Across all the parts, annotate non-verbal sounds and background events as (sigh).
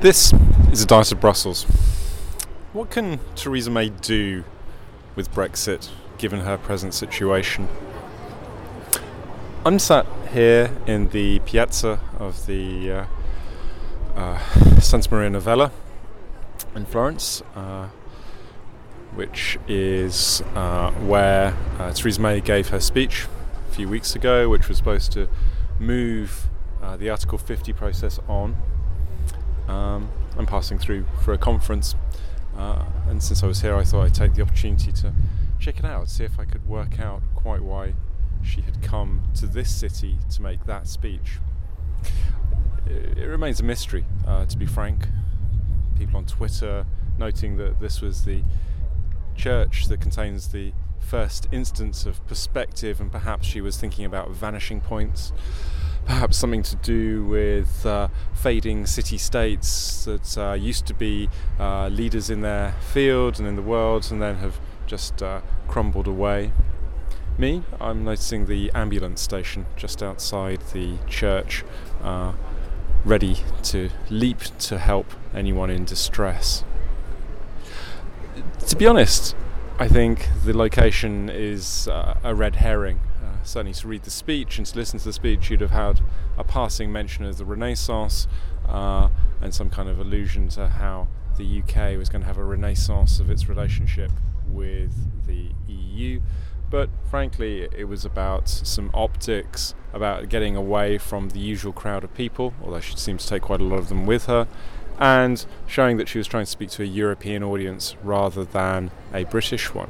This is a diet of Brussels. What can Theresa May do with Brexit given her present situation? I'm sat here in the piazza of the uh, uh, Santa Maria Novella in Florence, uh, which is uh, where uh, Theresa May gave her speech a few weeks ago, which was supposed to move uh, the Article 50 process on um, I'm passing through for a conference, uh, and since I was here, I thought I'd take the opportunity to check it out, see if I could work out quite why she had come to this city to make that speech. It, remains a mystery, uh, to be frank. People on Twitter noting that this was the church that contains the first instance of perspective, and perhaps she was thinking about vanishing points perhaps something to do with uh, fading city states that uh, used to be uh, leaders in their field and in the world and then have just uh, crumbled away. Me, I'm noticing the ambulance station just outside the church, uh, ready to leap to help anyone in distress. To be honest, I think the location is uh, a red herring certainly to read the speech and to listen to the speech, you'd have had a passing mention of the Renaissance uh, and some kind of allusion to how the UK was going to have a renaissance of its relationship with the EU. But frankly, it was about some optics, about getting away from the usual crowd of people, although she seemed to take quite a lot of them with her, and showing that she was trying to speak to a European audience rather than a British one.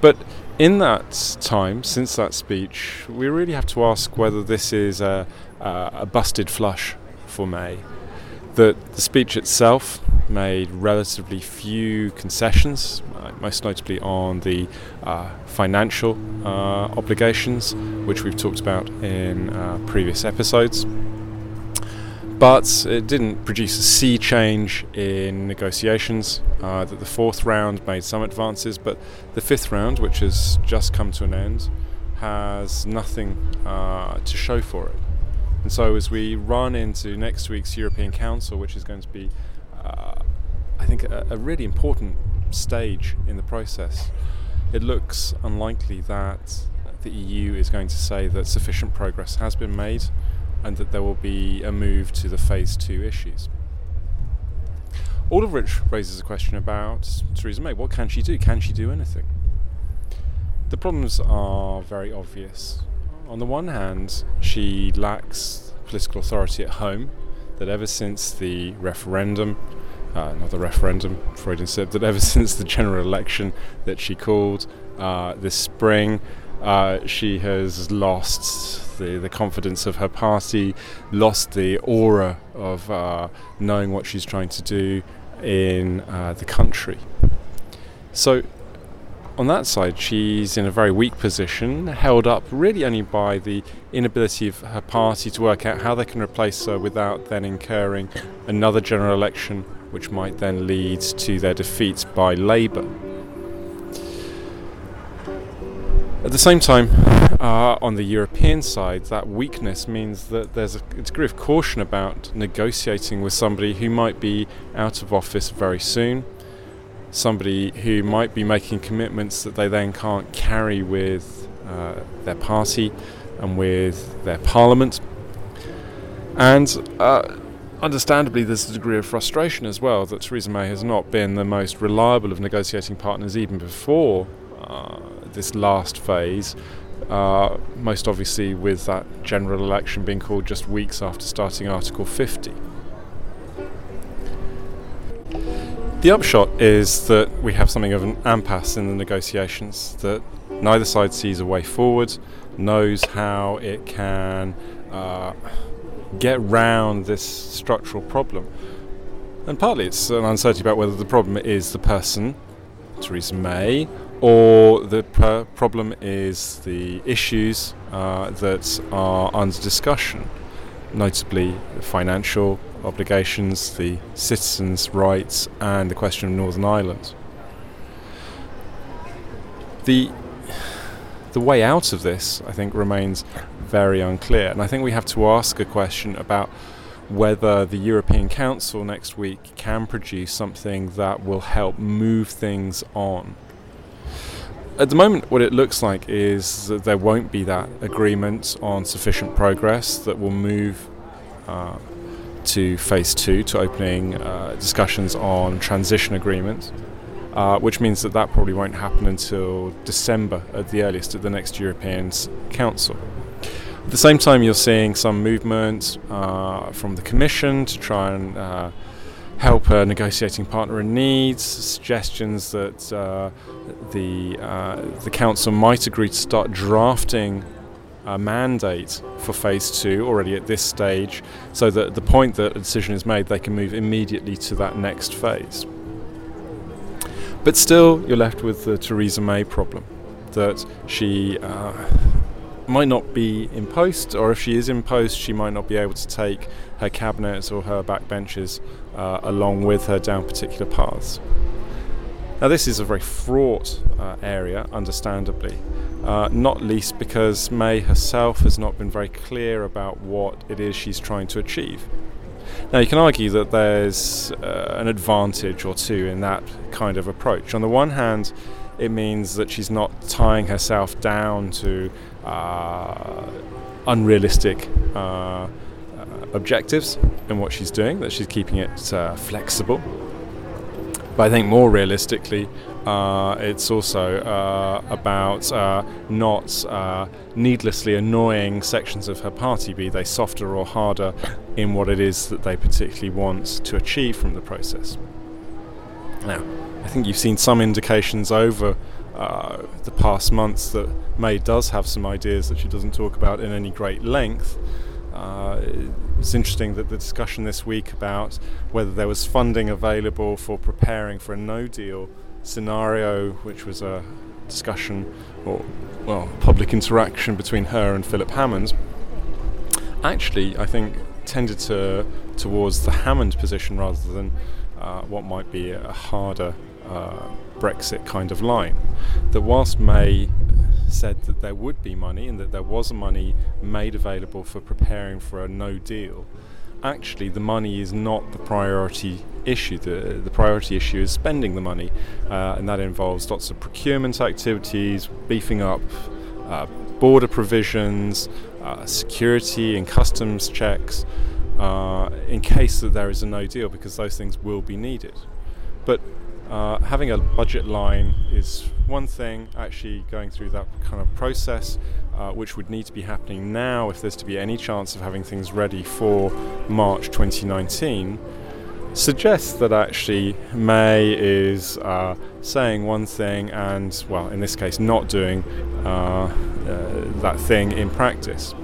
But in that time, since that speech, we really have to ask whether this is a, a, a busted flush for May. That the speech itself made relatively few concessions, uh, most notably on the uh, financial uh, obligations, which we've talked about in uh, previous episodes but it didn't produce a sea change in negotiations. Uh, that the fourth round made some advances, but the fifth round, which has just come to an end, has nothing uh, to show for it. And so, as we run into next week's European Council, which is going to be, uh, I think, a, a really important stage in the process, it looks unlikely that the EU is going to say that sufficient progress has been made and that there will be a move to the phase two issues. All of which raises a question about Theresa May. What can she do? Can she do anything? The problems are very obvious. On the one hand, she lacks political authority at home, that ever since the referendum, uh, not the referendum, Freudian said, that ever (laughs) since the general election that she called uh, this spring, uh, she has lost the, the confidence of her party, lost the aura of uh, knowing what she's trying to do in uh, the country. So, on that side, she's in a very weak position, held up really only by the inability of her party to work out how they can replace her without then incurring another general election, which might then lead to their defeat by Labour. At the same time, uh, on the European side, that weakness means that there's a degree of caution about negotiating with somebody who might be out of office very soon, somebody who might be making commitments that they then can't carry with uh, their party and with their parliament. And uh, understandably, there's a degree of frustration as well that Theresa May has not been the most reliable of negotiating partners even before uh, this last phase. Uh, most obviously, with that general election being called just weeks after starting Article 50. The upshot is that we have something of an impasse in the negotiations, that neither side sees a way forward, knows how it can uh, get round this structural problem. And partly it's an uncertainty about whether the problem is the person, Theresa May, or the pr- problem is the issues uh, that are under discussion, notably financial obligations, the citizens' rights, and the question of Northern Ireland. The the way out of this, I think, remains very unclear, and I think we have to ask a question about whether the European Council next week can produce something that will help move things on. At the moment, what it looks like is that there won't be that agreement on sufficient progress that will move uh, to phase two, to opening uh, discussions on transition agreements, uh, which means that that probably won't happen until December at the earliest at the next European Council. At the same time, you're seeing some movement uh, from the Commission to try and uh, help a negotiating partner in need, suggestions that uh, the, uh, the Council might agree to start drafting a mandate for phase two already at this stage, so that at the point that a decision is made, they can move immediately to that next phase. But still, you're left with the Theresa May problem that she uh, might not be in post, or if she is in post, she might not be able to take her cabinets or her backbenchers uh, along with her down particular paths. Now, this is a very fraught uh, area, understandably, uh, not least because May herself has not been very clear about what it is she's trying to achieve. Now, you can argue that there's uh, an advantage or two in that kind of approach. On the one hand, it means that she's not tying herself down to uh, unrealistic uh, uh, objectives in what she's doing, that she's keeping it uh, flexible. But I think more realistically, uh, it's also uh, about not needlessly annoying sections of her party, be they softer or harder, in what it is that they particularly want to achieve from the process. Now, I think you've seen some indications over uh, the past months that May does have some ideas that she doesn't talk about in any great length. Uh, it's interesting that the discussion this week about whether there was funding available for preparing for a no deal scenario, which was a discussion or, well, public interaction between her and Philip Hammond, actually, I think, tended to towards the Hammond position rather than uh, what might be a harder uh, Brexit kind of line. That whilst May said that there would be money and that there was money made available for preparing for a no deal, actually the money is not the priority issue. The, the priority issue is spending the money, uh, and that involves lots of procurement activities, beefing up uh, border provisions, uh, security and customs checks, uh, in case that there is a no deal, because those things will be needed. But uh, having a budget line is one thing, actually going through that kind of process, uh, which would need to be happening now if there's to be any chance of having things ready for March 2019, suggests that actually May is uh, saying one thing and, well, in this case, not doing uh, uh, that thing in practice.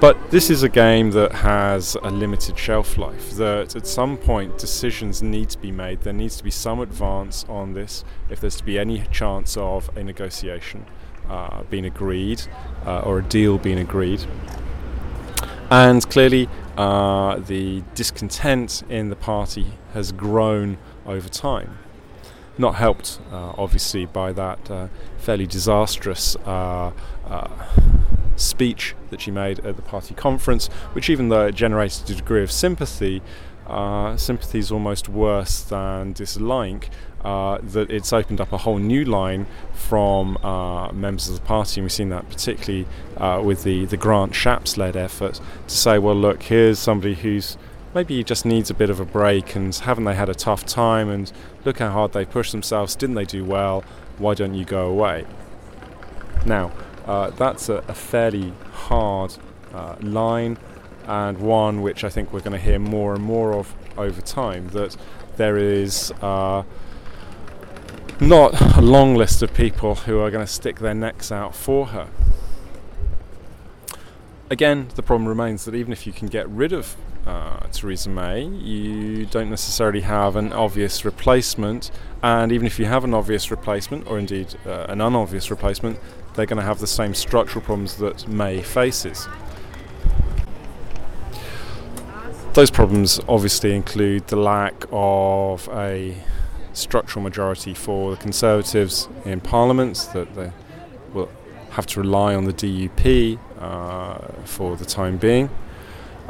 But this is a game that has a limited shelf life, that at some point decisions need to be made. There needs to be some advance on this if there's to be any chance of a negotiation uh, being agreed uh, or a deal being agreed. And clearly, uh, the discontent in the party has grown over time. Not helped, uh, obviously, by that uh, fairly disastrous uh, speech that she made at the party conference, which, even though it generated a degree of sympathy, uh, sympathy is almost worse than dislike. Uh, that it's opened up a whole new line from uh, members of the party, and we've seen that particularly uh, with the, the Grant Shapps led effort to say, well, look, here's somebody who's maybe just needs a bit of a break, and haven't they had a tough time? And look how hard they pushed themselves. Didn't they do well? Why don't you go away? Now, uh, that's a, a, fairly hard uh, line and one which I think we're going to hear more and more of over time. That there is uh, not a long list of people who are going to stick their necks out for her. Again, the problem remains that even if you can get rid of uh, Theresa May, you don't necessarily have an obvious replacement, and even if you have an obvious replacement, or indeed uh, an unobvious replacement, they're going to have the same structural problems that May faces. Those problems obviously include the lack of a structural majority for the Conservatives in Parliament, that they will have to rely on the DUP uh, for the time being.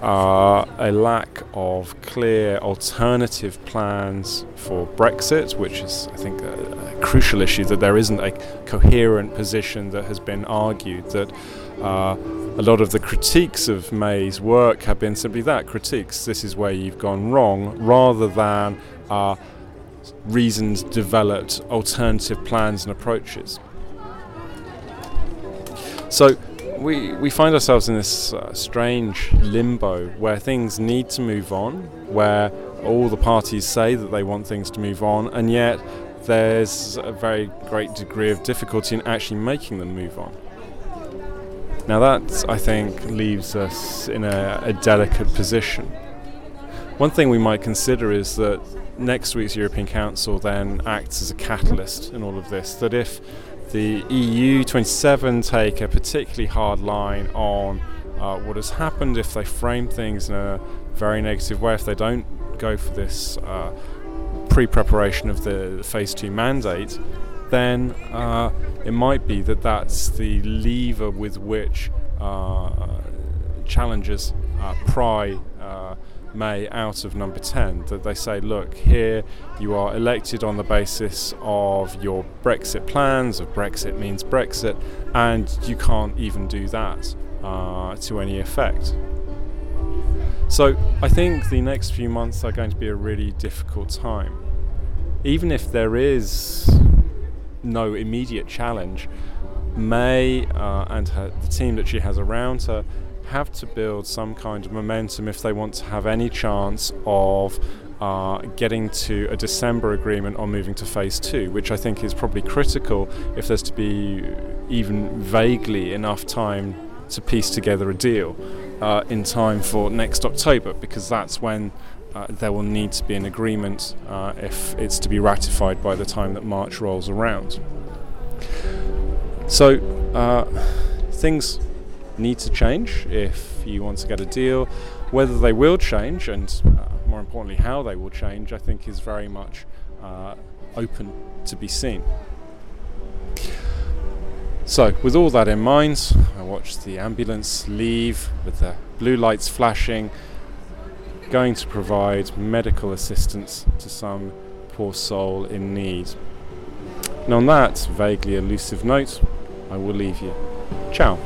A lack of clear alternative plans for Brexit, which is, I think, a, a, crucial issue, that there isn't a coherent position that has been argued, that uh, a lot of the critiques of May's work have been simply that critiques. This is where you've gone wrong, rather than uh, reasons developed alternative plans and approaches. So we, we find ourselves in this uh, strange limbo where things need to move on, where all the parties say that they want things to move on, and yet there's a very great degree of difficulty in actually making them move on. Now, that I think leaves us in a, a delicate position. One thing we might consider is that next week's European Council then acts as a catalyst in all of this. That if the EU 27 take a particularly hard line on uh, what has happened, if they frame things in a very negative way, if they don't go for this uh, pre preparation of the phase two mandate, then uh, it might be that that's the lever with which uh, challengers uh, pry uh, May out of number 10. That they say, look, here you are elected on the basis of your Brexit plans, of Brexit means Brexit, and you can't even do that uh, to any effect. So I think the next few months are going to be a really difficult time. Even if there is no immediate challenge, May uh, and her, the team that she has around her have to build some kind of momentum if they want to have any chance of uh, getting to a December agreement on moving to phase two, which I think is probably critical if there's to be even vaguely enough time to piece together a deal uh, in time for next October, because that's when uh, there will need to be an agreement uh, if it's to be ratified by the time that March rolls around. So uh, things need to change if you want to get a deal. Whether they will change, and uh, more importantly, how they will change, I think is very much uh, open to be seen. So, with all that in mind, I watched the ambulance leave with the blue lights flashing, going to provide medical assistance to some poor soul in need. And on that vaguely elusive note, I will leave you. Ciao.